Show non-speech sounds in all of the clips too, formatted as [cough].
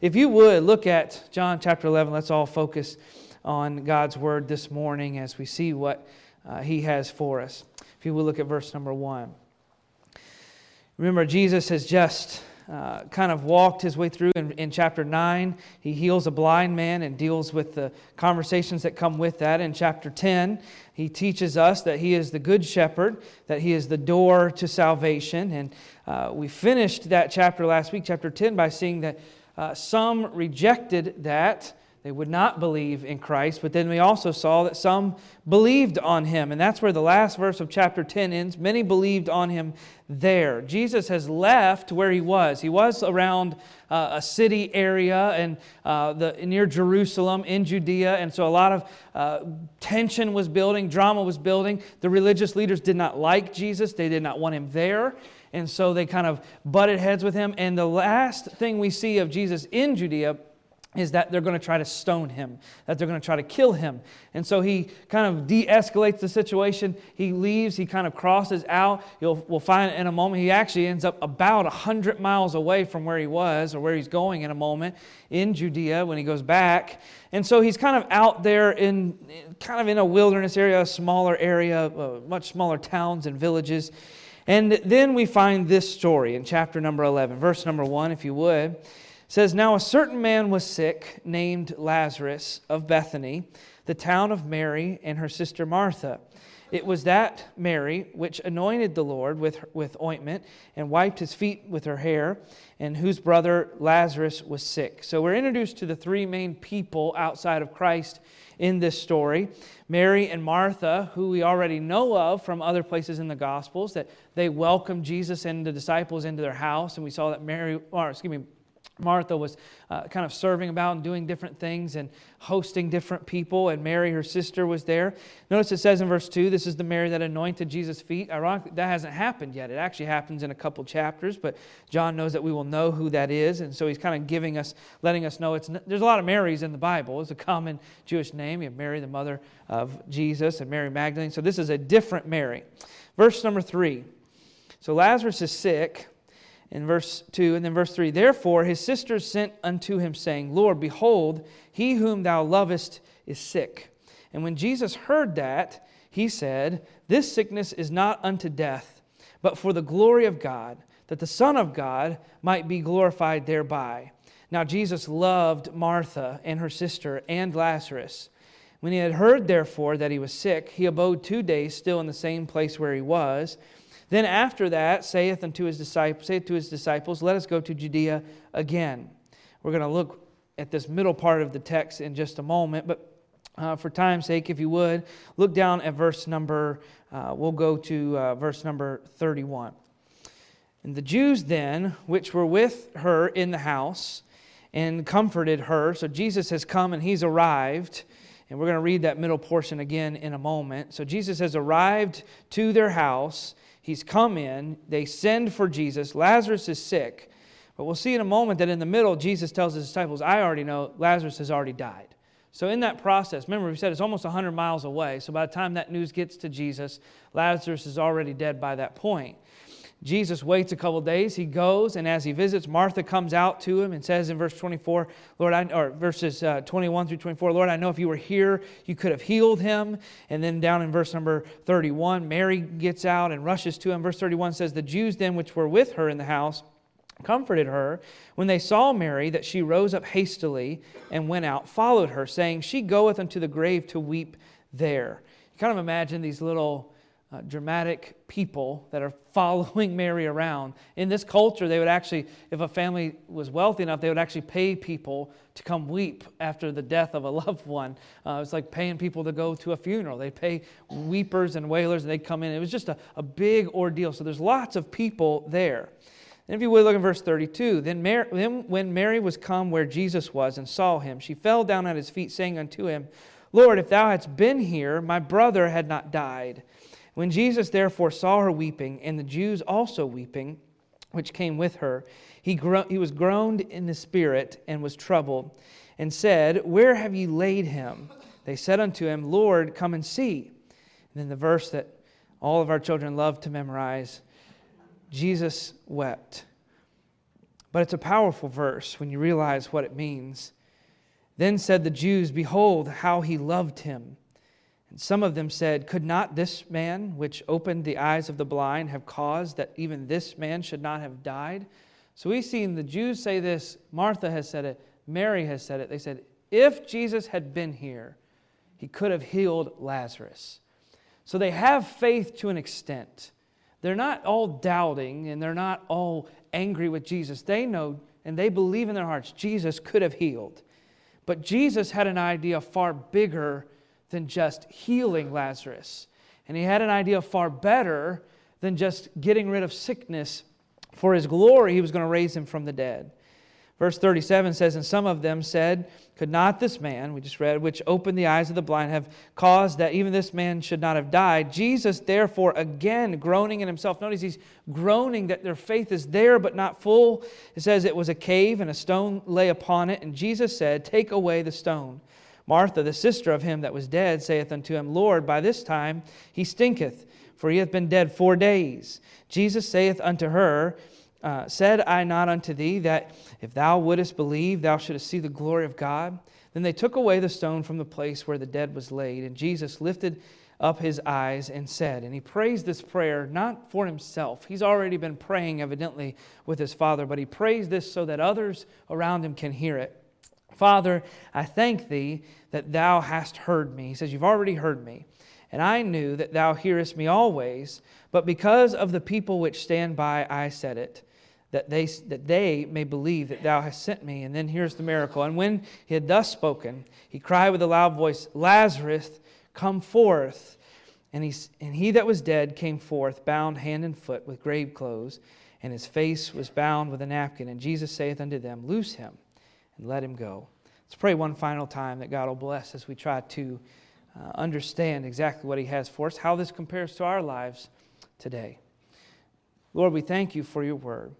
if you would look at John chapter 11, let's all focus on God's word this morning as we see what uh, he has for us. If you will look at verse number 1. Remember, Jesus has just uh, kind of walked his way through in, in chapter 9. He heals a blind man and deals with the conversations that come with that. In chapter 10, he teaches us that he is the good shepherd, that he is the door to salvation. And uh, we finished that chapter last week, chapter 10, by seeing that uh, some rejected that they would not believe in Christ, but then we also saw that some believed on him. And that's where the last verse of chapter 10 ends. Many believed on him there. Jesus has left where he was. He was around uh, a city area and uh, the, near Jerusalem in Judea. And so a lot of uh, tension was building, drama was building. The religious leaders did not like Jesus, they did not want him there. And so they kind of butted heads with him. And the last thing we see of Jesus in Judea is that they're going to try to stone him, that they're going to try to kill him. And so he kind of de escalates the situation. He leaves, he kind of crosses out. You'll, we'll find in a moment, he actually ends up about 100 miles away from where he was or where he's going in a moment in Judea when he goes back. And so he's kind of out there in kind of in a wilderness area, a smaller area, uh, much smaller towns and villages. And then we find this story in chapter number 11, verse number 1, if you would says, Now a certain man was sick, named Lazarus of Bethany, the town of Mary and her sister Martha. It was that Mary which anointed the Lord with, with ointment and wiped his feet with her hair, and whose brother Lazarus was sick. So we're introduced to the three main people outside of Christ in this story Mary and Martha, who we already know of from other places in the Gospels, that they welcomed Jesus and the disciples into their house. And we saw that Mary, or excuse me, Martha was uh, kind of serving about and doing different things and hosting different people, and Mary, her sister, was there. Notice it says in verse 2 this is the Mary that anointed Jesus' feet. Ironically, that hasn't happened yet. It actually happens in a couple chapters, but John knows that we will know who that is, and so he's kind of giving us, letting us know it's, there's a lot of Marys in the Bible. It's a common Jewish name. You have Mary, the mother of Jesus, and Mary Magdalene. So this is a different Mary. Verse number 3. So Lazarus is sick in verse 2 and then verse 3 therefore his sisters sent unto him saying lord behold he whom thou lovest is sick. And when jesus heard that he said this sickness is not unto death but for the glory of god that the son of god might be glorified thereby. Now jesus loved martha and her sister and lazarus. When he had heard therefore that he was sick he abode two days still in the same place where he was then after that, saith unto his disciples, saith to his disciples, Let us go to Judea again. We're going to look at this middle part of the text in just a moment, but uh, for time's sake, if you would, look down at verse number, uh, we'll go to uh, verse number 31. And the Jews then, which were with her in the house, and comforted her. So Jesus has come and he's arrived. And we're going to read that middle portion again in a moment. So Jesus has arrived to their house He's come in. They send for Jesus. Lazarus is sick. But we'll see in a moment that in the middle, Jesus tells his disciples, I already know Lazarus has already died. So, in that process, remember we said it's almost 100 miles away. So, by the time that news gets to Jesus, Lazarus is already dead by that point. Jesus waits a couple days. He goes, and as he visits, Martha comes out to him and says in verse 24, Lord, I, or verses uh, 21 through 24, Lord, I know if you were here, you could have healed him. And then down in verse number 31, Mary gets out and rushes to him. Verse 31 says, The Jews then which were with her in the house comforted her when they saw Mary that she rose up hastily and went out, followed her, saying, She goeth unto the grave to weep there. You kind of imagine these little uh, dramatic people that are following [laughs] Mary around. In this culture, they would actually, if a family was wealthy enough, they would actually pay people to come weep after the death of a [laughs] loved one. Uh, it's like paying people to go to a funeral. They'd pay weepers and wailers, and they'd come in. It was just a, a big ordeal. So there's lots of people there. And if you would look in verse 32, then, Mary, then when Mary was come where Jesus was and saw him, she fell down at his feet, saying unto him, Lord, if thou hadst been here, my brother had not died. When Jesus therefore saw her weeping, and the Jews also weeping, which came with her, he, gro- he was groaned in the spirit and was troubled, and said, Where have ye laid him? They said unto him, Lord, come and see. And then the verse that all of our children love to memorize Jesus wept. But it's a powerful verse when you realize what it means. Then said the Jews, Behold, how he loved him. And some of them said, Could not this man, which opened the eyes of the blind, have caused that even this man should not have died? So we've seen the Jews say this. Martha has said it. Mary has said it. They said, If Jesus had been here, he could have healed Lazarus. So they have faith to an extent. They're not all doubting and they're not all angry with Jesus. They know and they believe in their hearts Jesus could have healed. But Jesus had an idea far bigger than just healing Lazarus. And he had an idea far better than just getting rid of sickness. For his glory, he was going to raise him from the dead. Verse 37 says, And some of them said, Could not this man, we just read, which opened the eyes of the blind, have caused that even this man should not have died? Jesus, therefore, again groaning in himself. Notice he's groaning that their faith is there but not full. It says, It was a cave, and a stone lay upon it. And Jesus said, Take away the stone. Martha, the sister of him that was dead, saith unto him, Lord, by this time he stinketh, for he hath been dead four days. Jesus saith unto her, uh, Said I not unto thee that if thou wouldest believe, thou shouldest see the glory of God? Then they took away the stone from the place where the dead was laid, and Jesus lifted up his eyes and said, and he prays this prayer not for himself. He's already been praying, evidently, with his Father, but he prays this so that others around him can hear it. Father, I thank thee that thou hast heard me. He says, You've already heard me. And I knew that thou hearest me always, but because of the people which stand by, I said it that they, that they may believe that thou hast sent me. And then here's the miracle. And when he had thus spoken, he cried with a loud voice, Lazarus, come forth. And he, and he that was dead came forth, bound hand and foot with grave clothes, and his face was bound with a napkin. And Jesus saith unto them, Loose him and let him go. Let's pray one final time that God will bless as we try to uh, understand exactly what he has for us, how this compares to our lives today. Lord, we thank you for your word.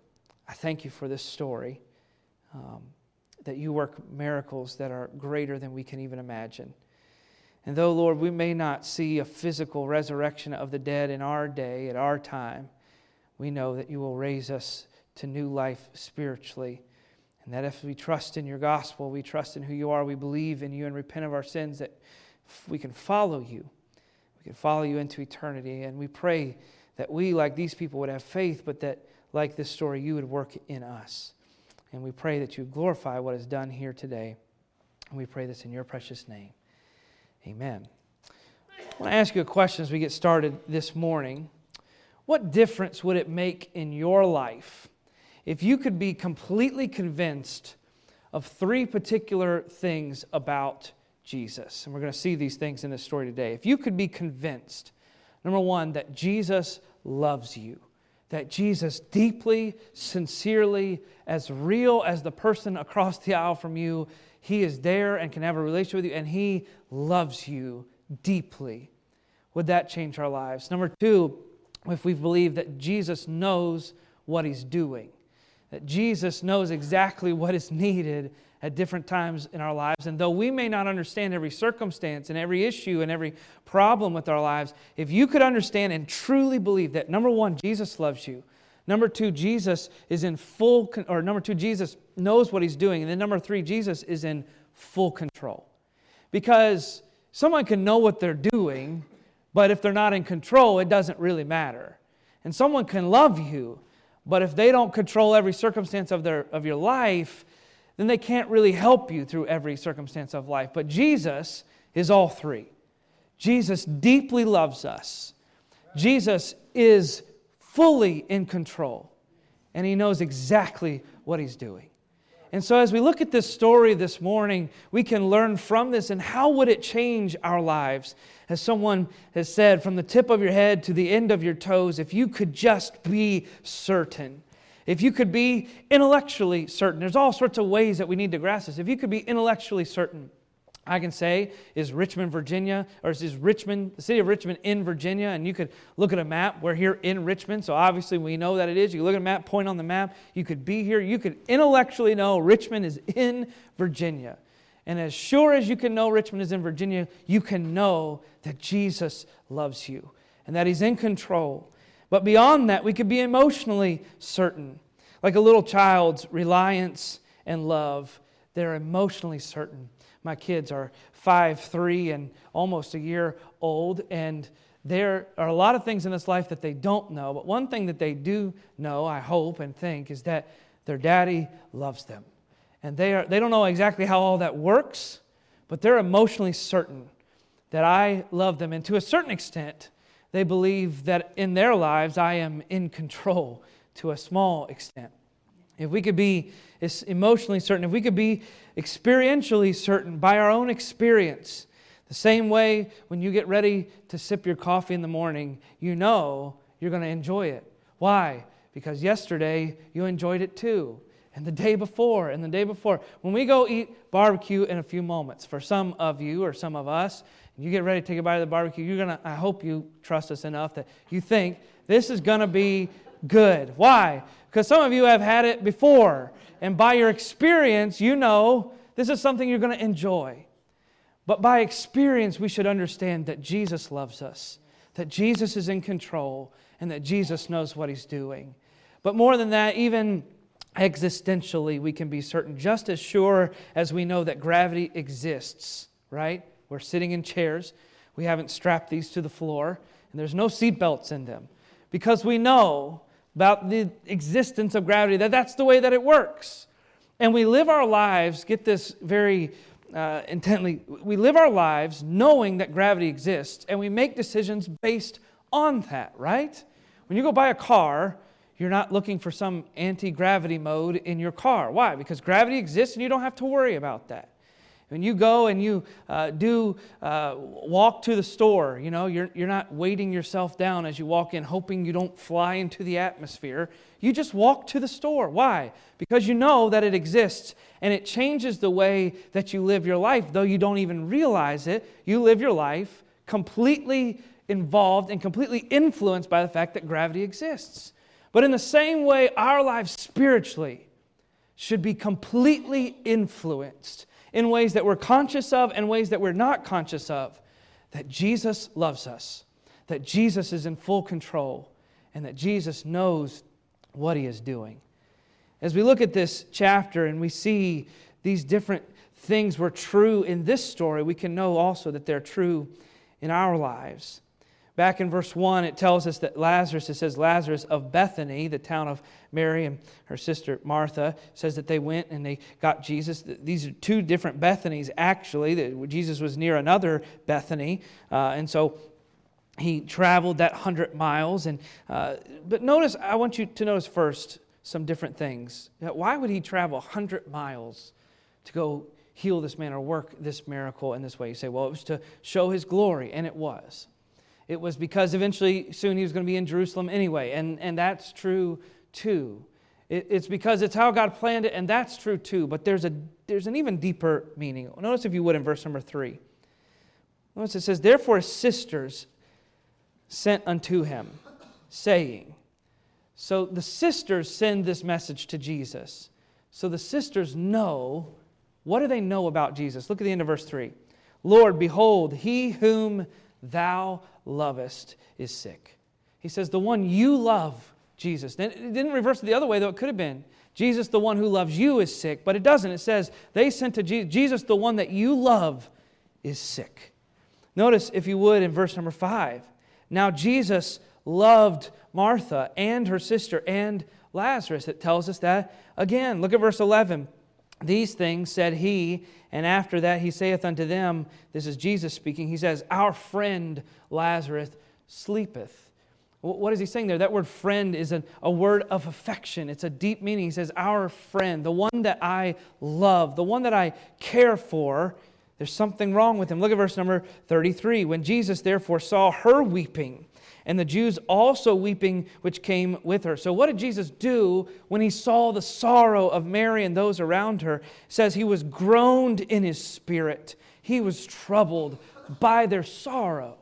I thank you for this story, um, that you work miracles that are greater than we can even imagine. And though, Lord, we may not see a physical resurrection of the dead in our day, at our time, we know that you will raise us to new life spiritually. And that if we trust in your gospel, we trust in who you are, we believe in you and repent of our sins, that we can follow you. We can follow you into eternity. And we pray that we, like these people, would have faith, but that like this story, you would work in us. And we pray that you glorify what is done here today. And we pray this in your precious name. Amen. I want to ask you a question as we get started this morning. What difference would it make in your life if you could be completely convinced of three particular things about Jesus? And we're going to see these things in this story today. If you could be convinced, number one, that Jesus loves you that Jesus deeply, sincerely, as real as the person across the aisle from you, he is there and can have a relationship with you, and he loves you deeply. Would that change our lives? Number two, if we believe that Jesus knows what he's doing, that Jesus knows exactly what is needed at different times in our lives. And though we may not understand every circumstance and every issue and every problem with our lives, if you could understand and truly believe that number one, Jesus loves you. Number two, Jesus is in full, or number two, Jesus knows what he's doing. And then number three, Jesus is in full control. Because someone can know what they're doing, but if they're not in control, it doesn't really matter. And someone can love you, but if they don't control every circumstance of, their, of your life, then they can't really help you through every circumstance of life. But Jesus is all three. Jesus deeply loves us. Jesus is fully in control, and he knows exactly what he's doing. And so, as we look at this story this morning, we can learn from this and how would it change our lives? As someone has said, from the tip of your head to the end of your toes, if you could just be certain if you could be intellectually certain, there's all sorts of ways that we need to grasp this. If you could be intellectually certain, I can say, is Richmond, Virginia, or is Richmond, the city of Richmond in Virginia? And you could look at a map. We're here in Richmond, so obviously we know that it is. You look at a map, point on the map. You could be here. You could intellectually know Richmond is in Virginia. And as sure as you can know Richmond is in Virginia, you can know that Jesus loves you and that He's in control but beyond that, we could be emotionally certain. Like a little child's reliance and love, they're emotionally certain. My kids are five, three, and almost a year old, and there are a lot of things in this life that they don't know, but one thing that they do know, I hope and think, is that their daddy loves them. And they, are, they don't know exactly how all that works, but they're emotionally certain that I love them. And to a certain extent, they believe that in their lives I am in control to a small extent. If we could be emotionally certain, if we could be experientially certain by our own experience, the same way when you get ready to sip your coffee in the morning, you know you're going to enjoy it. Why? Because yesterday you enjoyed it too, and the day before, and the day before. When we go eat barbecue in a few moments, for some of you or some of us, you get ready to take a bite of the barbecue, you're going to, I hope you trust us enough that you think this is going to be good. Why? Because some of you have had it before, and by your experience, you know this is something you're going to enjoy. But by experience, we should understand that Jesus loves us, that Jesus is in control, and that Jesus knows what he's doing. But more than that, even existentially, we can be certain, just as sure as we know that gravity exists, right? We're sitting in chairs, we haven't strapped these to the floor, and there's no seatbelts in them. Because we know about the existence of gravity, that that's the way that it works. And we live our lives, get this very uh, intently, we live our lives knowing that gravity exists, and we make decisions based on that, right? When you go buy a car, you're not looking for some anti gravity mode in your car. Why? Because gravity exists and you don't have to worry about that. When you go and you uh, do uh, walk to the store, you know, you're, you're not weighting yourself down as you walk in, hoping you don't fly into the atmosphere. You just walk to the store. Why? Because you know that it exists and it changes the way that you live your life, though you don't even realize it. You live your life completely involved and completely influenced by the fact that gravity exists. But in the same way, our lives spiritually should be completely influenced in ways that we're conscious of and ways that we're not conscious of that Jesus loves us, that Jesus is in full control, and that Jesus knows what he is doing. As we look at this chapter and we see these different things were true in this story, we can know also that they're true in our lives. Back in verse 1, it tells us that Lazarus, it says Lazarus of Bethany, the town of Mary and her sister Martha, says that they went and they got Jesus. These are two different Bethanies, actually. Jesus was near another Bethany. Uh, and so he traveled that 100 miles. And, uh, but notice, I want you to notice first some different things. Why would he travel 100 miles to go heal this man or work this miracle in this way? You say, well, it was to show his glory, and it was. It was because eventually, soon he was going to be in Jerusalem anyway, and, and that's true too. It, it's because it's how God planned it, and that's true too. But there's, a, there's an even deeper meaning. Notice, if you would, in verse number three. Notice it says, Therefore sisters sent unto him, saying, So the sisters send this message to Jesus. So the sisters know. What do they know about Jesus? Look at the end of verse 3. Lord, behold, he whom thou lovest is sick. He says, The one you love, Jesus. It didn't reverse it the other way, though it could have been. Jesus, the one who loves you, is sick. But it doesn't. It says, They sent to Jesus, Jesus, the one that you love, is sick. Notice, if you would, in verse number five. Now, Jesus loved Martha and her sister and Lazarus. It tells us that again. Look at verse 11. These things said he, and after that he saith unto them, This is Jesus speaking, he says, Our friend Lazarus sleepeth. What is he saying there? That word friend is a, a word of affection. It's a deep meaning. He says, Our friend, the one that I love, the one that I care for. There's something wrong with him. Look at verse number 33. When Jesus therefore saw her weeping, and the Jews also weeping which came with her. So, what did Jesus do when he saw the sorrow of Mary and those around her? It says he was groaned in his spirit, he was troubled by their sorrow.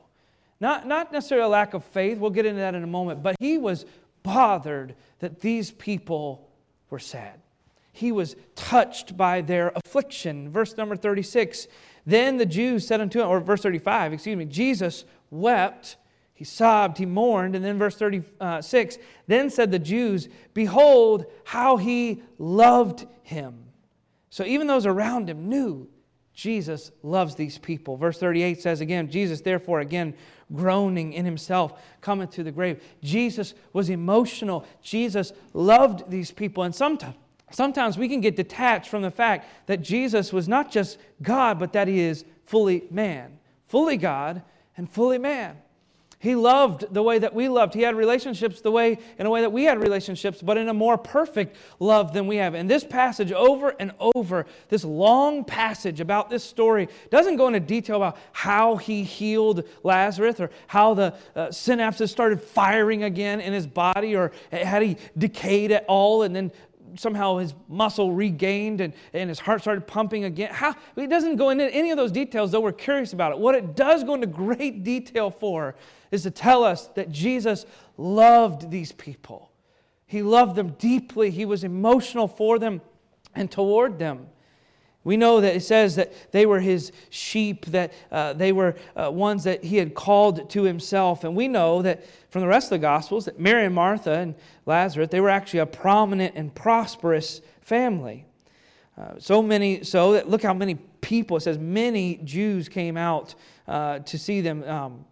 Not, not necessarily a lack of faith, we'll get into that in a moment, but he was bothered that these people were sad. He was touched by their affliction. Verse number 36 Then the Jews said unto him, or verse 35, excuse me, Jesus wept He sobbed, he mourned. And then, verse 36 Then said the Jews, Behold, how he loved him. So even those around him knew Jesus loves these people. Verse 38 says again, Jesus, therefore, again, groaning in himself, cometh to the grave. Jesus was emotional. Jesus loved these people. And sometimes, sometimes we can get detached from the fact that Jesus was not just God, but that he is fully man, fully God and fully man. He loved the way that we loved. He had relationships the way in a way that we had relationships, but in a more perfect love than we have. And this passage over and over, this long passage about this story doesn't go into detail about how he healed Lazarus or how the uh, synapses started firing again in his body or had he decayed at all and then somehow his muscle regained and, and his heart started pumping again. How, it doesn't go into any of those details, though we're curious about it. What it does go into great detail for is to tell us that Jesus loved these people. He loved them deeply, he was emotional for them and toward them. We know that it says that they were his sheep, that uh, they were uh, ones that he had called to himself. And we know that from the rest of the Gospels that Mary and Martha and Lazarus, they were actually a prominent and prosperous family. Uh, so many, so that look how many people, it says many Jews came out uh, to see them. Um,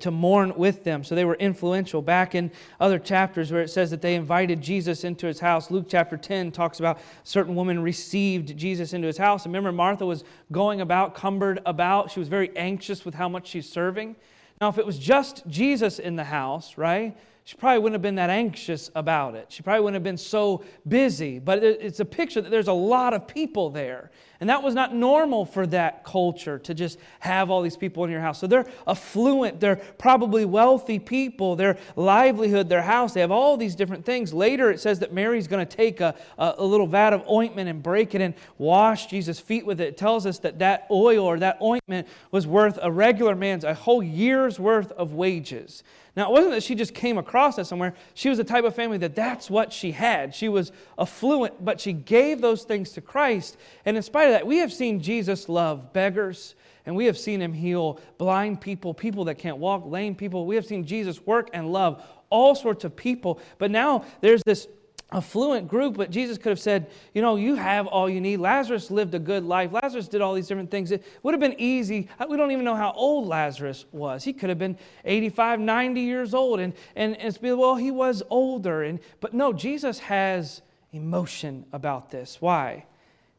to mourn with them. So they were influential. Back in other chapters where it says that they invited Jesus into his house, Luke chapter 10 talks about certain woman received Jesus into his house. And remember, Martha was going about, cumbered about. She was very anxious with how much she's serving. Now, if it was just Jesus in the house, right? she probably wouldn't have been that anxious about it. She probably wouldn't have been so busy. But it's a picture that there's a lot of people there. And that was not normal for that culture to just have all these people in your house. So they're affluent, they're probably wealthy people, their livelihood, their house, they have all these different things. Later it says that Mary's going to take a, a, little vat of ointment and break it and wash Jesus' feet with it. It tells us that that oil or that ointment was worth a regular man's, a whole year's worth of wages. Now, it wasn't that she just came across that somewhere. She was the type of family that that's what she had. She was affluent, but she gave those things to Christ. And in spite that, we have seen Jesus love beggars, and we have seen him heal blind people, people that can't walk, lame people. We have seen Jesus work and love all sorts of people. But now there's this affluent group, but Jesus could have said, You know, you have all you need. Lazarus lived a good life. Lazarus did all these different things. It would have been easy. Uh, we don't even know how old Lazarus was. He could have been 85, 90 years old. And, and, and it's well, he was older. And, but no, Jesus has emotion about this. Why?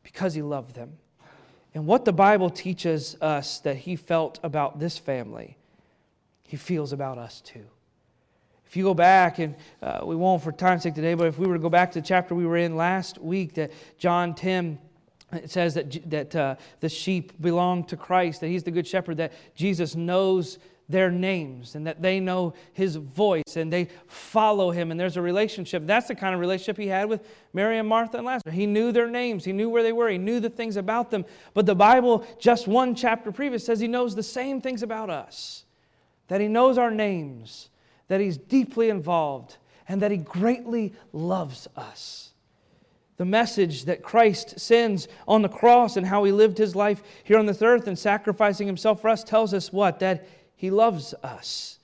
Because he loved them. And what the Bible teaches us that he felt about this family, he feels about us too. If you go back, and uh, we won't for time's sake today, but if we were to go back to the chapter we were in last week, that John 10, it says that, that uh, the sheep belong to Christ, that He's the good shepherd, that Jesus knows their names and that they know His voice and they follow Him, and there's a relationship. That's the kind of relationship He had with Mary and Martha and Lazarus. He knew their names, He knew where they were, He knew the things about them. But the Bible, just one chapter previous, says He knows the same things about us, that He knows our names that He's deeply involved and that He greatly loves us. The message that Christ sends on the cross and how He lived His life here on this earth and sacrificing Himself for us tells us what? That He loves us.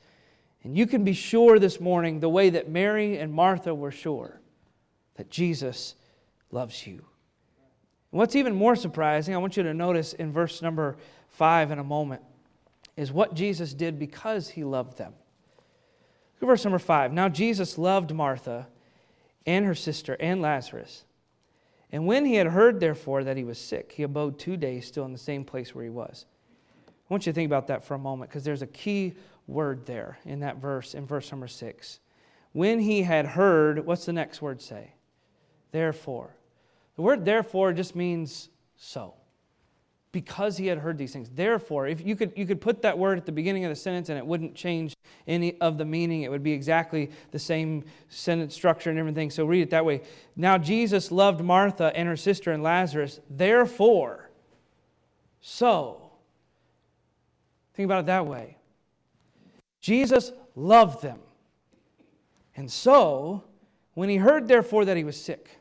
And you can be sure this morning, the way that Mary and Martha were sure, that Jesus loves you. What's even more surprising, I want you to notice in verse number five in a moment, is what Jesus did because He loved them Look at verse number five. Now Jesus loved Martha and her sister and Lazarus. And when he had heard, therefore, that he was sick, he abode two days still in the same place where he was. I want you to think about that for a moment because there's a key word there in that verse, in verse number six. When he had heard, what's the next word say? Therefore. The word therefore just means so because he had heard these things. Therefore, if you could, you could put that word at the beginning of the sentence and it wouldn't change any of the meaning. It would be exactly the same sentence structure and everything. So read it that way. Now, Jesus loved Martha and her sister and Lazarus. Therefore, so. Think about it that way. Jesus loved them. And so, when he heard, therefore, that he was sick,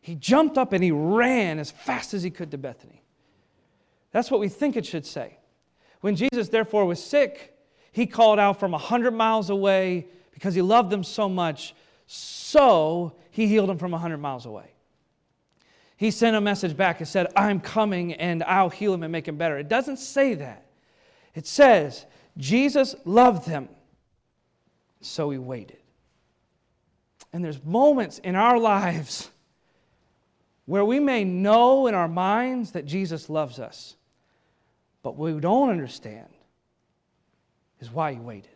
he jumped up and he ran as fast as he could to Bethany that's what we think it should say. When Jesus, therefore, was sick, He called out from a 100 miles away because he loved them so much, so he healed them from a 100 miles away. He sent a message back and said, I'm coming and I'll heal him and make him better. It doesn't say that. It says, Jesus loved them, so he waited. And there's moments in our lives where we may know in our minds that Jesus loves us, but we don't understand is why he waited.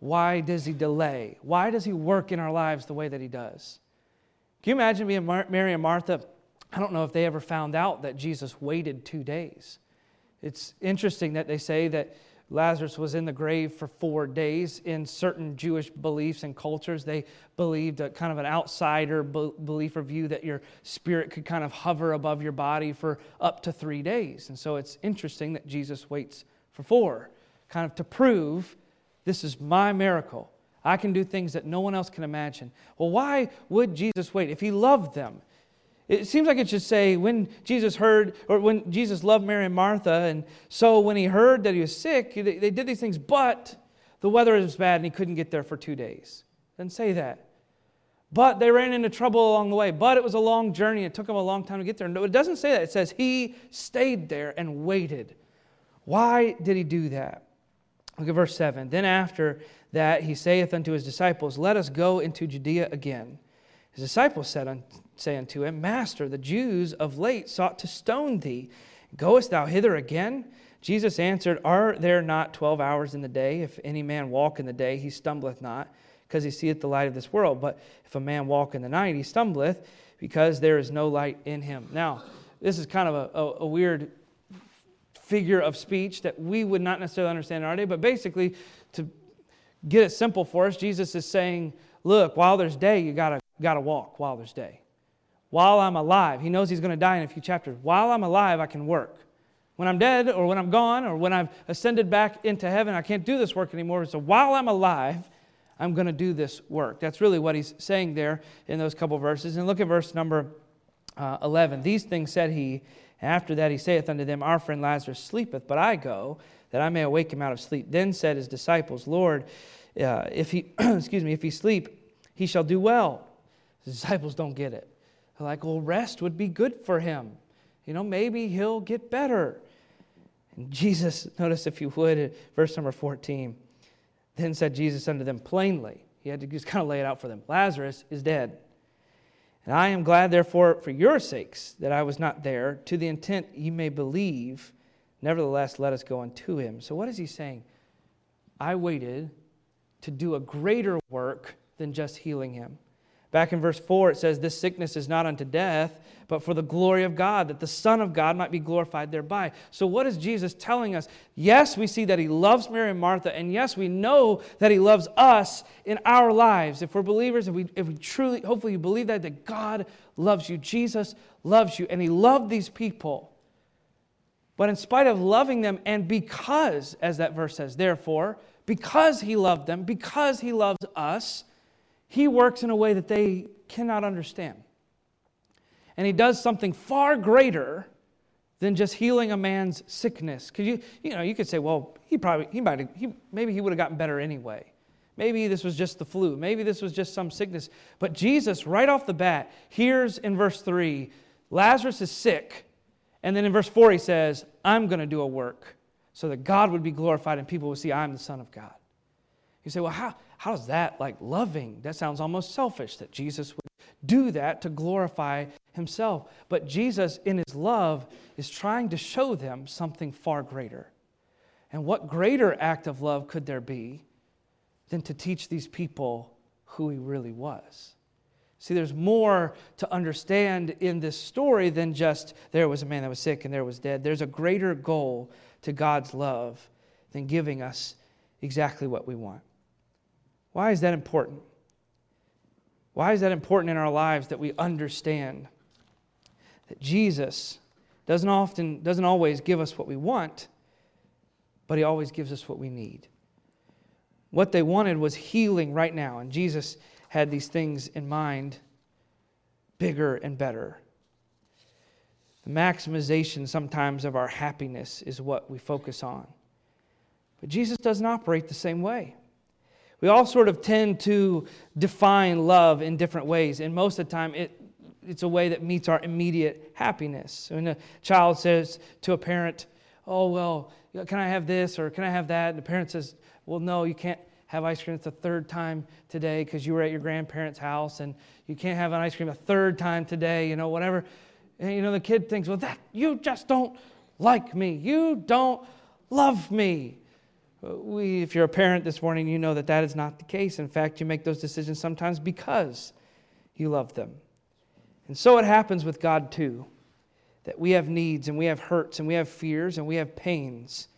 Why does he delay? Why does he work in our lives the way that he does? Can you imagine being Mary and Martha? I don't know if they ever found out that Jesus waited two days. It's interesting that they say that Lazarus was in the grave for four days. In certain Jewish beliefs and cultures, they believed a kind of an outsider belief or view that your spirit could kind of hover above your body for up to three days. And so it's interesting that Jesus waits for four, kind of to prove this is my miracle. I can do things that no one else can imagine. Well, why would Jesus wait? If he loved them, it seems like it should say when Jesus heard, or when Jesus loved Mary and Martha, and so when he heard that he was sick, they did these things, but the weather was bad and he couldn't get there for two days. Doesn't say that. But they ran into trouble along the way. But it was a long journey. It took him a long time to get there. No, it doesn't say that. It says he stayed there and waited. Why did he do that? Look at verse 7. Then after that, he saith unto his disciples, Let us go into Judea again. His disciples said, say unto him, Master, the Jews of late sought to stone thee. Goest thou hither again? Jesus answered, Are there not twelve hours in the day? If any man walk in the day, he stumbleth not, because he seeth the light of this world. But if a man walk in the night, he stumbleth, because there is no light in him. Now, this is kind of a, a, a weird figure of speech that we would not necessarily understand in our day, but basically, to get it simple for us, Jesus is saying, Look, while there's day, you gotta, gotta walk while there's day. While I'm alive, he knows he's going to die in a few chapters. While I'm alive, I can work. When I'm dead, or when I'm gone, or when I've ascended back into heaven, I can't do this work anymore. So while I'm alive, I'm going to do this work. That's really what he's saying there in those couple verses. And look at verse number uh, 11. These things said he. After that, he saith unto them, Our friend Lazarus sleepeth, but I go that I may awake him out of sleep. Then said his disciples, Lord, uh, if he, [clears throat] excuse me, if he sleep, he shall do well. His disciples don't get it. They're like, well, rest would be good for him. You know, maybe he'll get better. And Jesus, [laughs] notice if you would, verse number 14. Then said Jesus unto them plainly, he had to just kind of lay it out for them Lazarus is dead. And I am glad, therefore, for your sakes, that I was not there, to the intent ye may believe. Nevertheless, let us go unto him. So, what is he saying? I waited to do a greater work than just healing him. Back in verse 4, it says, This sickness is not unto death, but for the glory of God, that the Son of God might be glorified thereby. So, what is Jesus telling us? Yes, we see that He loves Mary and Martha, and yes, we know that He loves us in our lives. If we're believers, if we, if we truly, hopefully, you believe that, that God loves you, Jesus loves you, and He loved these people. But in spite of loving them, and because, as that verse says, therefore, because He loved them, because He loves us, he works in a way that they cannot understand. And he does something far greater than just healing a man's sickness. Because you, you know, you could say, well, he probably, he might, he, maybe he would have gotten better anyway. Maybe this was just the flu. Maybe this was just some sickness. But Jesus, right off the bat, hears in verse 3 Lazarus is sick. And then in verse 4, he says, I'm going to do a work so that God would be glorified and people would see I'm the Son of God. You say, well, how, how is that like loving? That sounds almost selfish that Jesus would do that to glorify himself. But Jesus, in his love, is trying to show them something far greater. And what greater act of love could there be than to teach these people who he really was? See, there's more to understand in this story than just there was a man that was sick and there was dead. There's a greater goal to God's love than giving us exactly what we want. Why is that important? Why is that important in our lives that we understand that Jesus doesn't often doesn't always give us what we want, but he always gives us what we need. What they wanted was healing right now, and Jesus had these things in mind bigger and better. The maximization sometimes of our happiness is what we focus on. But Jesus doesn't operate the same way. We all sort of tend to define love in different ways, and most of the time it, it's a way that meets our immediate happiness. When a child says to a parent, Oh, well, can I have this or can I have that? And the parent says, Well, no, you can't have ice cream. It's the third time today because you were at your grandparents' house, and you can't have an ice cream a third time today, you know, whatever. And, you know, the kid thinks, Well, that, you just don't like me. You don't love me. Uh, we, if you're a parent this morning, you know that that is not the case. In fact, you make those decisions sometimes because you love them. And so it happens with God too that we have needs and we have hurts and we have fears and we have pains.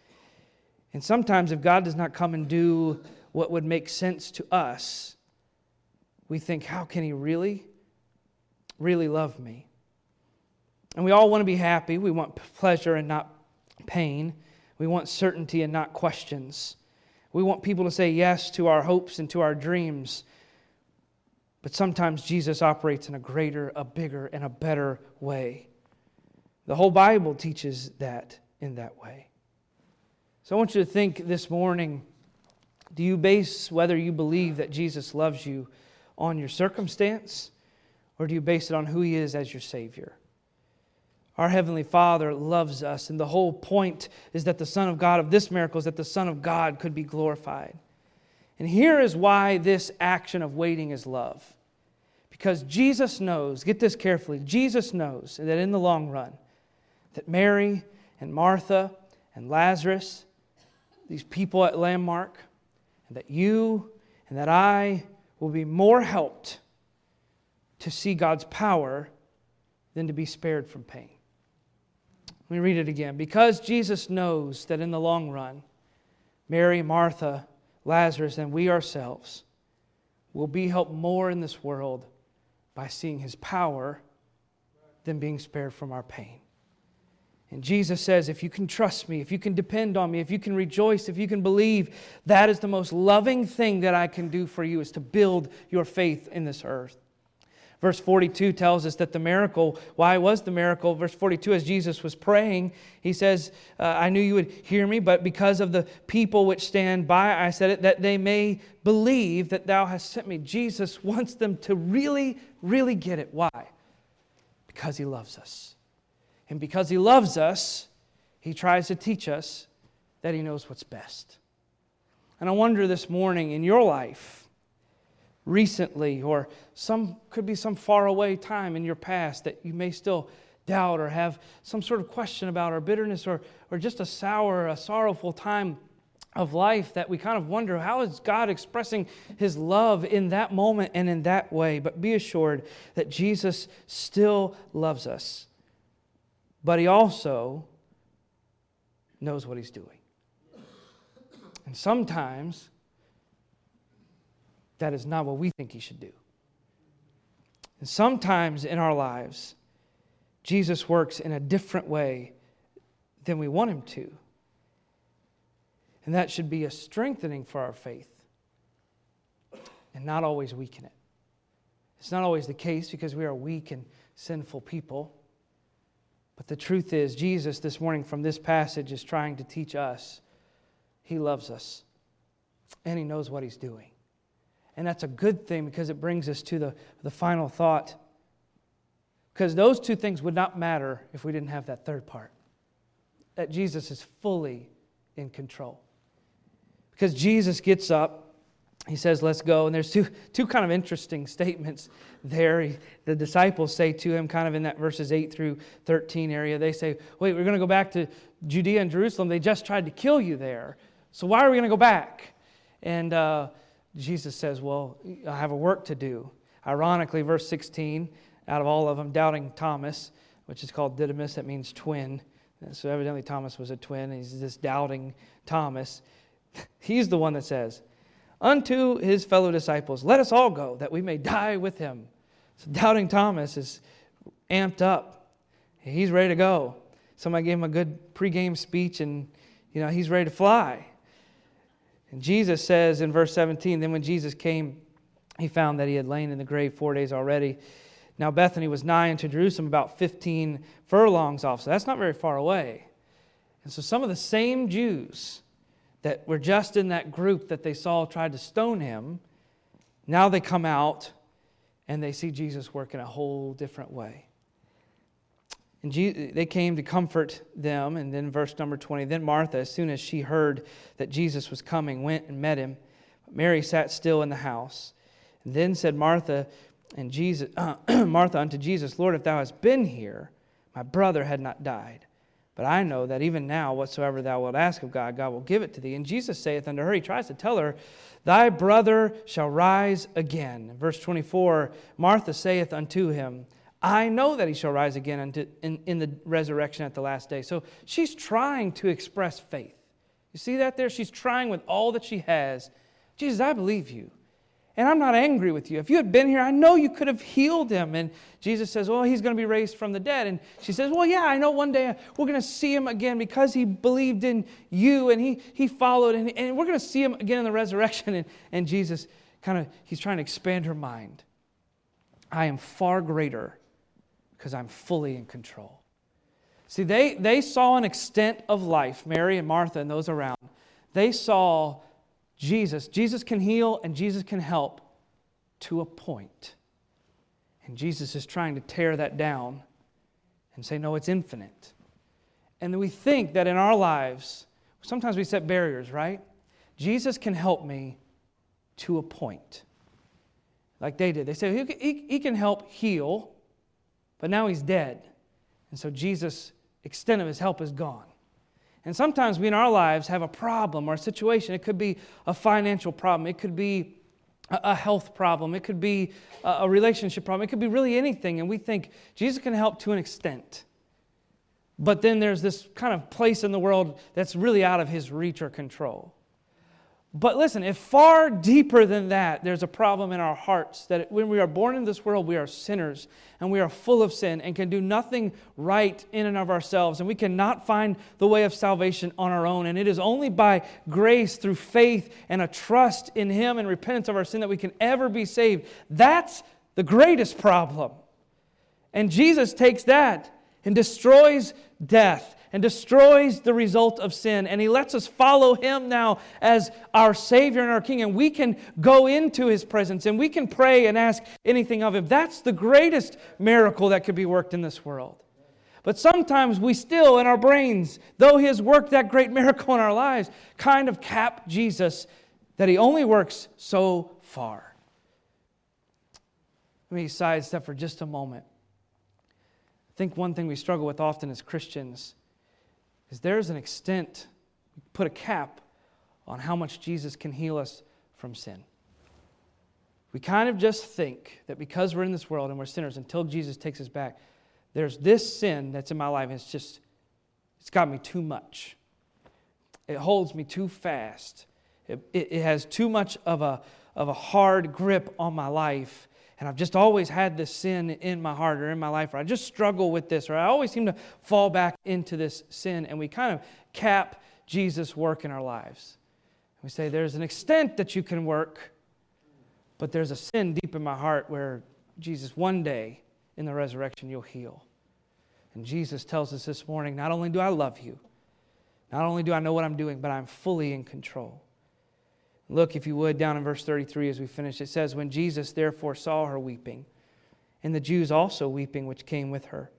And sometimes, if God does not come and do what would make sense to us, we think, how can He really, really love me? And we all want to be happy. We want pleasure and not pain. We want certainty and not questions. We want people to say yes to our hopes and to our dreams. But sometimes Jesus operates in a greater, a bigger, and a better way. The whole Bible teaches that in that way. So I want you to think this morning do you base whether you believe that Jesus loves you on your circumstance, or do you base it on who he is as your Savior? Our Heavenly Father loves us, and the whole point is that the Son of God, of this miracle, is that the Son of God could be glorified. And here is why this action of waiting is love. Because Jesus knows, get this carefully, Jesus knows that in the long run, that Mary and Martha and Lazarus, these people at Landmark, and that you and that I will be more helped to see God's power than to be spared from pain. Let me read it again. Because Jesus knows that in the long run, Mary, Martha, Lazarus, and we ourselves will be helped more in this world by seeing his power than being spared from our pain. And Jesus says, if you can trust me, if you can depend on me, if you can rejoice, if you can believe, that is the most loving thing that I can do for you is to build your faith in this earth. Verse 42 tells us that the miracle, why was the miracle? Verse 42, as Jesus was praying, he says, uh, I knew you would hear me, but because of the people which stand by, I said it, that they may believe that thou hast sent me. Jesus wants them to really, really get it. Why? Because he loves us. And because he loves us, he tries to teach us that he knows what's best. And I wonder this morning in your life, recently, or some could be some faraway time in your past that you may still doubt or have some sort of question about, or bitterness, or, or just a sour, a sorrowful time of life that we kind of wonder how is God expressing his love in that moment and in that way. But be assured that Jesus still loves us, but he also knows what he's doing. And sometimes that is not what we think he should do. And sometimes in our lives, Jesus works in a different way than we want him to. And that should be a strengthening for our faith and not always weaken it. It's not always the case because we are weak and sinful people. But the truth is, Jesus, this morning from this passage, is trying to teach us He loves us and He knows what He's doing. And that's a good thing because it brings us to the, the final thought. Because those two things would not matter if we didn't have that third part that Jesus is fully in control. Because Jesus gets up, he says, Let's go. And there's two, two kind of interesting statements there. He, the disciples say to him, kind of in that verses 8 through 13 area, they say, Wait, we're going to go back to Judea and Jerusalem. They just tried to kill you there. So why are we going to go back? And uh, Jesus says, Well, I have a work to do. Ironically, verse 16, out of all of them, doubting Thomas, which is called Didymus, that means twin. So evidently Thomas was a twin. He's this doubting Thomas. [laughs] He's the one that says, Unto his fellow disciples, let us all go, that we may die with him. So doubting Thomas is amped up. He's ready to go. Somebody gave him a good pregame speech, and you know he's ready to fly. And Jesus says in verse 17, then when Jesus came, he found that he had lain in the grave four days already. Now Bethany was nigh unto Jerusalem, about 15 furlongs off. So that's not very far away. And so some of the same Jews that were just in that group that they saw tried to stone him, now they come out and they see Jesus work in a whole different way. And they came to comfort them. And then, verse number 20 Then Martha, as soon as she heard that Jesus was coming, went and met him. Mary sat still in the house. And then said Martha, and Jesus, uh, [clears throat] Martha unto Jesus, Lord, if thou hadst been here, my brother had not died. But I know that even now, whatsoever thou wilt ask of God, God will give it to thee. And Jesus saith unto her, He tries to tell her, Thy brother shall rise again. Verse 24 Martha saith unto him, I know that he shall rise again in the resurrection at the last day. So she's trying to express faith. You see that there? She's trying with all that she has. Jesus, I believe you. And I'm not angry with you. If you had been here, I know you could have healed him. And Jesus says, Well, he's going to be raised from the dead. And she says, Well, yeah, I know one day we're going to see him again because he believed in you and he, he followed, and, and we're going to see him again in the resurrection. And, and Jesus kind of, he's trying to expand her mind. I am far greater because I'm fully in control. See, they, they saw an extent of life, Mary and Martha and those around. They saw Jesus. Jesus can heal and Jesus can help to a point. And Jesus is trying to tear that down and say, no, it's infinite. And we think that in our lives, sometimes we set barriers, right? Jesus can help me to a point. Like they did. They say, he, he, he can help heal, but now he's dead. And so Jesus' extent of his help is gone. And sometimes we in our lives have a problem or a situation. It could be a financial problem, it could be a health problem, it could be a relationship problem, it could be really anything. And we think Jesus can help to an extent. But then there's this kind of place in the world that's really out of his reach or control. But listen, if far deeper than that, there's a problem in our hearts that when we are born in this world, we are sinners and we are full of sin and can do nothing right in and of ourselves. And we cannot find the way of salvation on our own. And it is only by grace, through faith and a trust in Him and repentance of our sin that we can ever be saved. That's the greatest problem. And Jesus takes that and destroys death and destroys the result of sin. And he lets us follow him now as our Savior and our King. And we can go into his presence and we can pray and ask anything of him. That's the greatest miracle that could be worked in this world. But sometimes we still, in our brains, though he has worked that great [laughs] miracle in our lives, kind of cap Jesus that he only works so far. Let me sidestep for just a moment. I think one thing we struggle with often as Christians is there's an extent, put a cap on how much Jesus can heal us from sin. We kind of just think that because we're in this world and we're sinners until Jesus takes us back, there's this sin that's in my life, and it's just, it's got me too much. It holds me too fast. It, it, it has too much of a, of a hard grip on my life and I've just always had this sin in my heart or in my life, or I just struggle with this, or I always seem to fall back into this sin. And we kind of cap Jesus' work in our lives. We say, There's an extent that you can work, but there's a sin deep in my heart where Jesus, one day in the resurrection, you'll heal. And Jesus tells us this morning not only do I love you, not only do I know what I'm doing, but I'm fully in control. Look, if you would, down in verse 33 as we finish. It says, When Jesus therefore saw her weeping, and the Jews also weeping which came with her,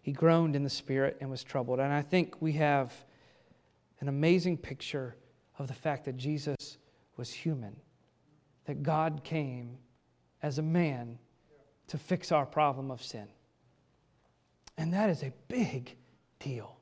he groaned in the spirit and was troubled. And I think we have an amazing picture of the fact that Jesus was human, that God came as a man to fix our problem of sin. And that is a big deal.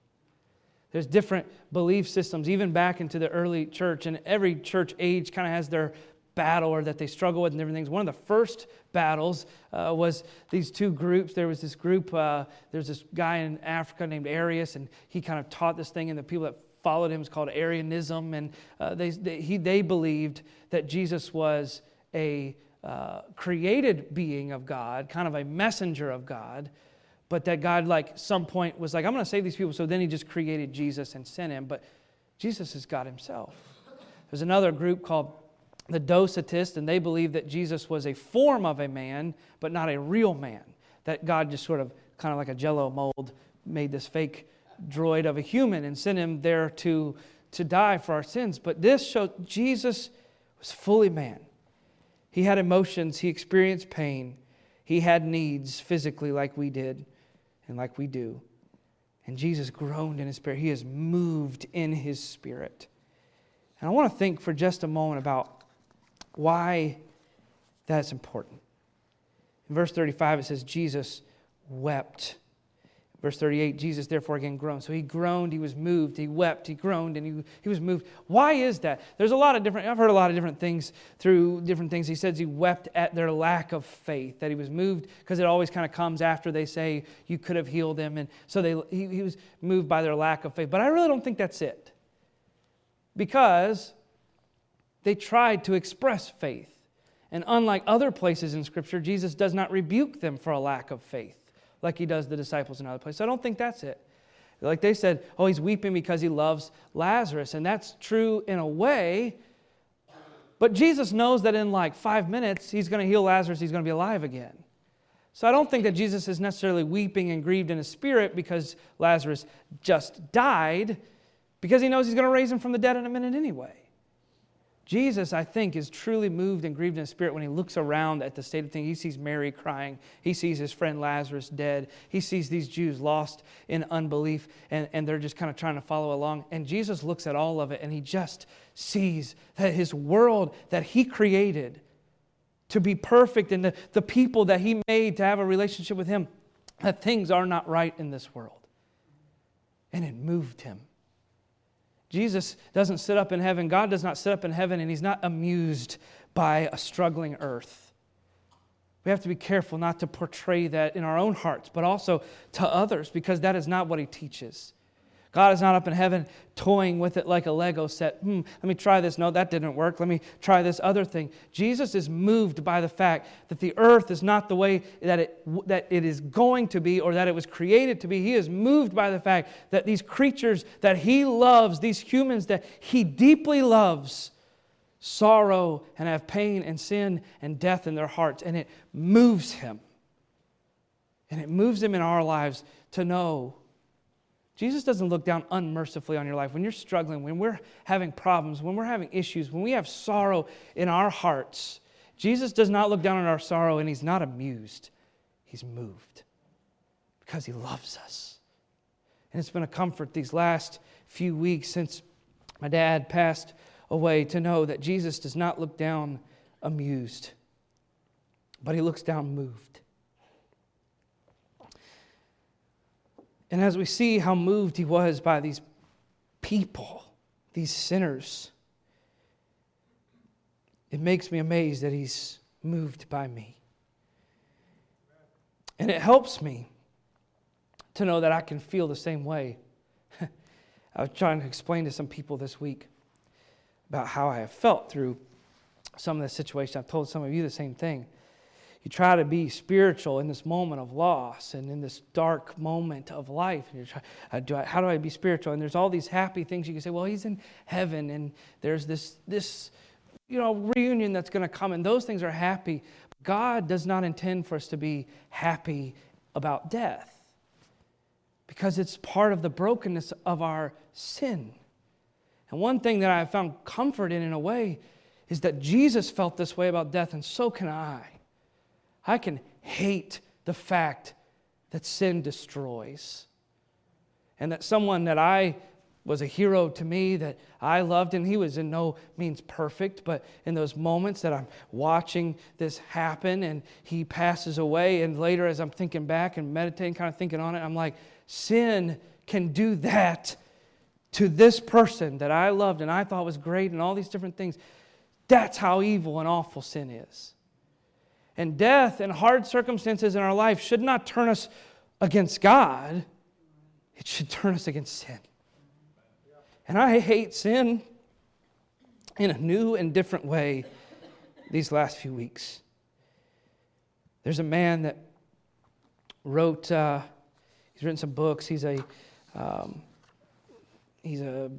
There's different belief systems, even back into the early church, and every church age kind of has their battle or that they struggle with and different things. One of the first battles uh, was these two groups. There was this group, uh, there's this guy in Africa named Arius, and he kind of taught this thing, and the people that followed him was called Arianism, and uh, they, they, he, they believed that Jesus was a uh, created being of God, kind of a messenger of God, but that God, like, some point was like, I'm going to save these people. So then he just created Jesus and sent him. But Jesus is God himself. There's another group called the Docetists, and they believe that Jesus was a form of a man, but not a real man. That God just sort of, kind of like a jello mold, made this fake droid of a human and sent him there to to die for our sins. But this showed Jesus was fully man. He had emotions, he experienced pain, he had needs physically, like we did and like we do. And Jesus groaned in his spirit. He is moved in his spirit. And I want to think for just a moment about why that's important. In verse 35, it says, Jesus wept. Verse 38, Jesus therefore again groaned. So he groaned, he was moved, he wept, he groaned, and he, he was moved. Why is that? There's a lot of different, I've heard a lot of different things through different things. He says he wept at their lack of faith, that he was moved because it always kind of comes after they say you could have healed him. And so they, he, he was moved by their lack of faith. But I really don't think that's it. Because they tried to express faith. And unlike other places in Scripture, Jesus does not rebuke them for a lack of faith like he does the disciples in other places. I don't think that's it. Like they said, oh, he's weeping because he loves Lazarus. And that's true in a way. But Jesus knows that in like five minutes, he's going to heal Lazarus, he's going to be alive again. So I don't think that Jesus is necessarily weeping and grieved in his spirit because Lazarus just died, because he knows he's going to raise him from the dead in a minute anyway. Jesus, I think, is truly moved and grieved in spirit when he looks around at the state of things. He sees Mary crying. He sees his friend Lazarus dead. He sees these Jews lost in unbelief, and, and they're just kind of trying to follow along. And Jesus looks at all of it, and he just sees that his world that he created to be perfect and the, the people that he made to have a relationship with him, that things are not right in this world. And it moved him. Jesus doesn't sit up in heaven. God does not sit up in heaven, and He's not amused by a struggling earth. We have to be careful not to portray that in our own hearts, but also to others, because that is not what He teaches. God is not up in heaven toying with it like a Lego set. Hmm, let me try this. No, that didn't work. Let me try this other thing. Jesus is moved by the fact that the earth is not the way that it, that it is going to be or that it was created to be. He is moved by the fact that these creatures that he loves, these humans that he deeply loves, sorrow and have pain and sin and death in their hearts. And it moves him. And it moves him in our lives to know Jesus doesn't look down unmercifully on your life. When you're struggling, when we're having problems, when we're having issues, when we have sorrow in our hearts, Jesus does not look down on our sorrow and he's not amused. He's moved because he loves us. And it's been a comfort these last few weeks since my dad passed away to know that Jesus does not look down amused, but he looks down moved. And as we see how moved he was by these people, these sinners, it makes me amazed that he's moved by me. And it helps me to know that I can feel the same way. [laughs] I was trying to explain to some people this week about how I have felt through some of the situation. I've told some of you the same thing you try to be spiritual in this moment of loss and in this dark moment of life. And you're trying, uh, do I, how do I be spiritual? And there's all these happy things you can say. Well, he's in heaven, and there's this this you know reunion that's going to come, and those things are happy. God does not intend for us to be happy about death because it's part of the brokenness of our sin. And one thing that I have found comfort in, in a way, is that Jesus felt this way about death, and so can I. I can hate the fact that sin destroys. And that someone that I was a hero to me that I loved, and he was in no means perfect, but in those moments that I'm watching this happen and he passes away, and later as I'm thinking back and meditating, kind of thinking on it, I'm like, sin can do that to this person that I loved and I thought was great and all these different things. That's how evil and awful sin is. And death and hard circumstances in our life should not turn us against God, it should turn us against sin. And I hate sin in a new and different way these last few weeks. There's a man that wrote, uh, he's written some books. He's a, um, he's a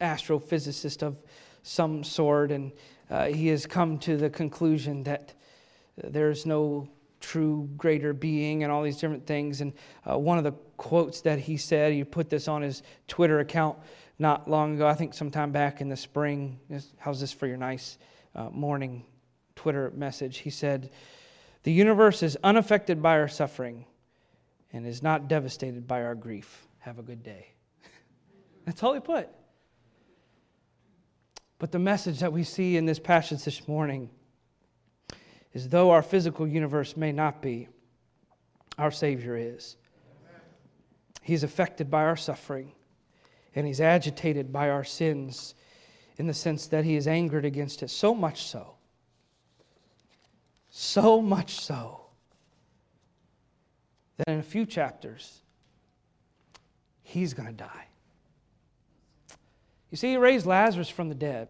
astrophysicist of some sort, and uh, he has come to the conclusion that there's no true greater being and all these different things. And uh, one of the quotes that he said, he put this on his Twitter account not long ago, I think sometime back in the spring. How's this for your nice uh, morning Twitter message? He said, The universe is unaffected by our suffering and is not devastated by our grief. Have a good day. [laughs] That's all he put. But the message that we see in this passage this morning is though our physical universe may not be, our Savior is. He's affected by our suffering, and He's agitated by our sins in the sense that He is angered against it, so much so. So much so that in a few chapters, He's going to die. You see, He raised Lazarus from the dead.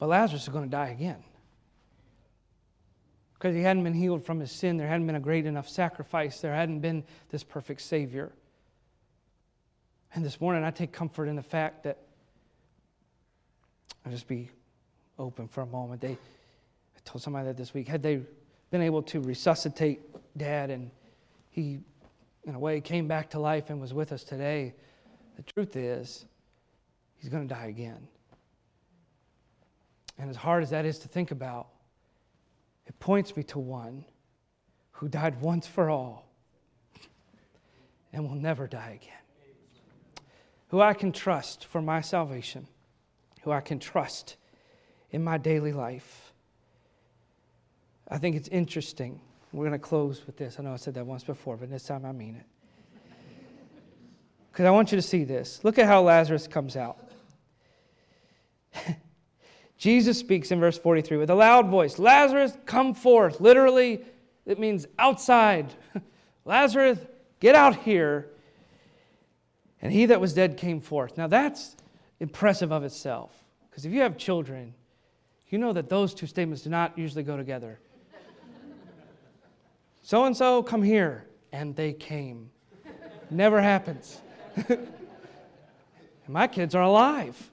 But Lazarus is going to die again. Because he hadn't been healed from his sin, there hadn't been a great enough sacrifice, there hadn't been this perfect Savior. And this morning, I take comfort in the fact that I'll just be open for a moment. They, I told somebody that this week. Had they been able to resuscitate Dad and he, in a way, came back to life and was with us today, the truth is, he's going to die again. And as hard as that is to think about, points me to one who died once for all and will never die again. Who I can trust for my salvation, who I can trust in my daily life. I think it's interesting. We're going to close with this. I know I said that once before, but this time I mean it. Because I want you to see this. Look at how Lazarus comes out. [laughs] Jesus speaks in verse 43 with a loud voice Lazarus, come forth. Literally, it means outside. [laughs] Lazarus, get out here. And he that was dead came forth. Now that's impressive of itself. Because if you have children, you know that those two statements do not usually go together. So and so, come here. And they came. Never happens. [laughs] my kids are alive.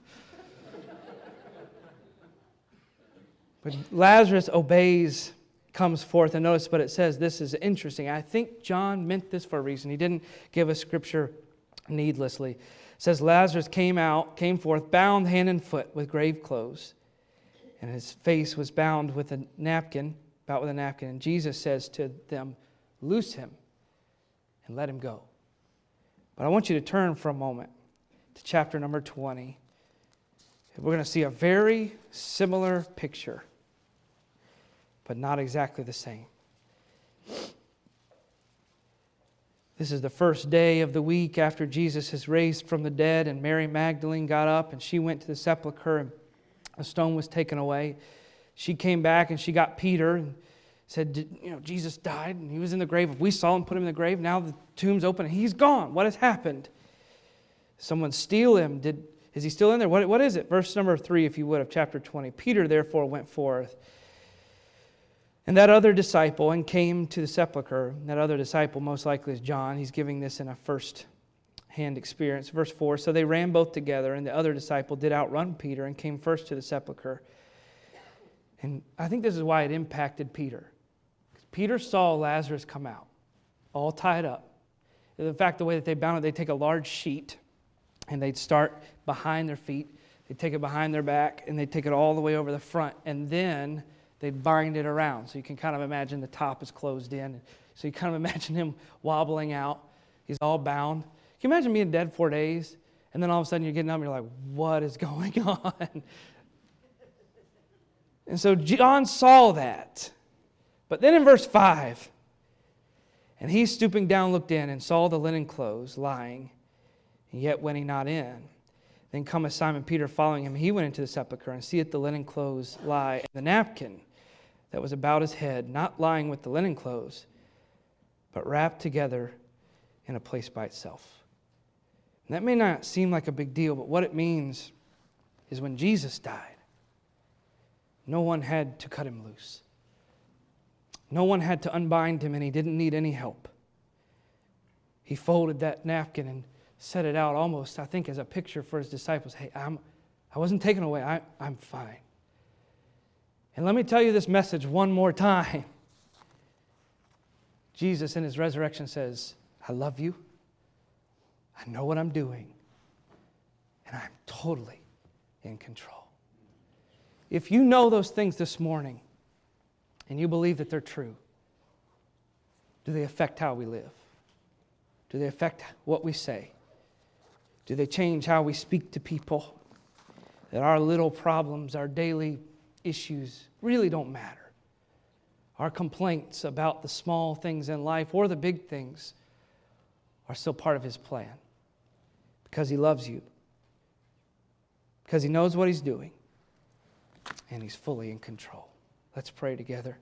But Lazarus obeys, comes forth, and notice what it says. This is interesting. I think John meant this for a reason. He didn't give us scripture needlessly. It says Lazarus came out, came forth, bound hand and foot with grave clothes, and his face was bound with a napkin, about with a napkin. And Jesus says to them, Loose him and let him go. But I want you to turn for a moment to chapter number 20. We're going to see a very similar picture but not exactly the same. This is the first day of the week after Jesus is raised from the dead, and Mary Magdalene got up and she went to the sepulchre, and a stone was taken away. She came back and she got Peter and said, You know, Jesus died and he was in the grave. If We saw him put him in the grave. Now the tomb's open and he's gone. What has happened? Someone steal him? Did, is he still in there? What, what is it? Verse number three, if you would, of chapter 20. Peter therefore went forth and that other disciple and came to the sepulchre. That other disciple, most likely, is John. He's giving this in a first hand experience. Verse 4 So they ran both together, and the other disciple did outrun Peter and came first to the sepulchre. And I think this is why it impacted Peter. Peter saw Lazarus come out, all tied up. In fact, the way that they bound it, they take a large sheet and they'd start behind their feet, they'd take it behind their back, and they'd take it all the way over the front. And then they'd bind it around. So you can kind of imagine the top is closed in. So you kind of [laughs] imagine him wobbling out. He's all bound. Can you imagine being dead four days? And then all of a sudden you're getting up and you're like, what is [laughs] going on? And so John saw that. But then in verse 5, and he stooping down looked in and saw the linen clothes lying, and yet went he not in. Then cometh Simon Peter following him. He went into the sepulchre and seeth the linen clothes lie, and the napkin that was about his head, not lying with the linen clothes, but wrapped together in a place by itself. And that may not seem like a big deal, but what it means is when Jesus died, no one had to cut him loose. No one had to unbind him, and he didn't need any help. He folded that napkin and set it out almost, I think, as a picture for his disciples. Hey, I'm, I wasn't taken away. I, I'm fine. And let me tell you this message one more time. [laughs] Jesus in his resurrection says, I love you. I know what I'm doing. And I'm totally in control. If you know those things this morning and you believe that they're true, do they affect how we live? Do they affect what we say? Do they change how we speak to people? That our little problems, our daily issues really don't matter. Our complaints about the small things in life or the big things are still part of His plan because He loves you, because He knows what He's doing, and He's fully in control. Let's pray together.